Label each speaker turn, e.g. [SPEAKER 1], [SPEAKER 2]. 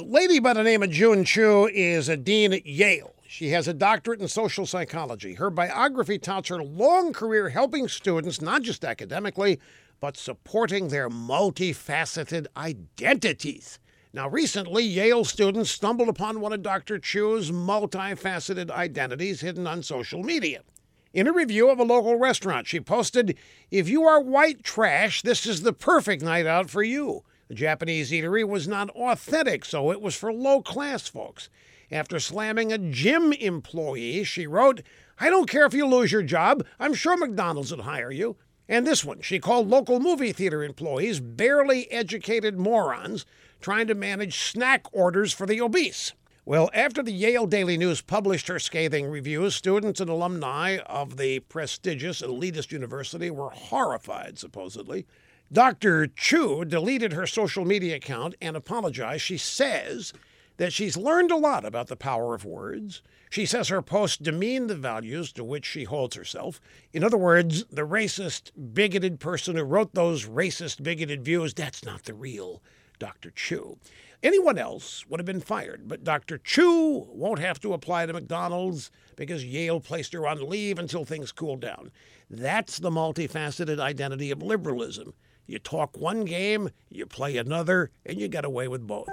[SPEAKER 1] A lady by the name of June Chu is a dean at Yale. She has a doctorate in social psychology. Her biography touts her long career helping students, not just academically, but supporting their multifaceted identities. Now, recently, Yale students stumbled upon one of Dr. Chu's multifaceted identities hidden on social media. In a review of a local restaurant, she posted, If you are white trash, this is the perfect night out for you. The Japanese eatery was not authentic, so it was for low class folks. After slamming a gym employee, she wrote, I don't care if you lose your job, I'm sure McDonald's would hire you. And this one, she called local movie theater employees barely educated morons trying to manage snack orders for the obese. Well, after the Yale Daily News published her scathing reviews, students and alumni of the prestigious elitist university were horrified, supposedly. Dr. Chu deleted her social media account and apologized. She says that she's learned a lot about the power of words. She says her posts demean the values to which she holds herself. In other words, the racist, bigoted person who wrote those racist, bigoted views, that's not the real Dr. Chu. Anyone else would have been fired, but Dr. Chu won't have to apply to McDonald's because Yale placed her on leave until things cool down. That's the multifaceted identity of liberalism. You talk one game, you play another, and you get away with both.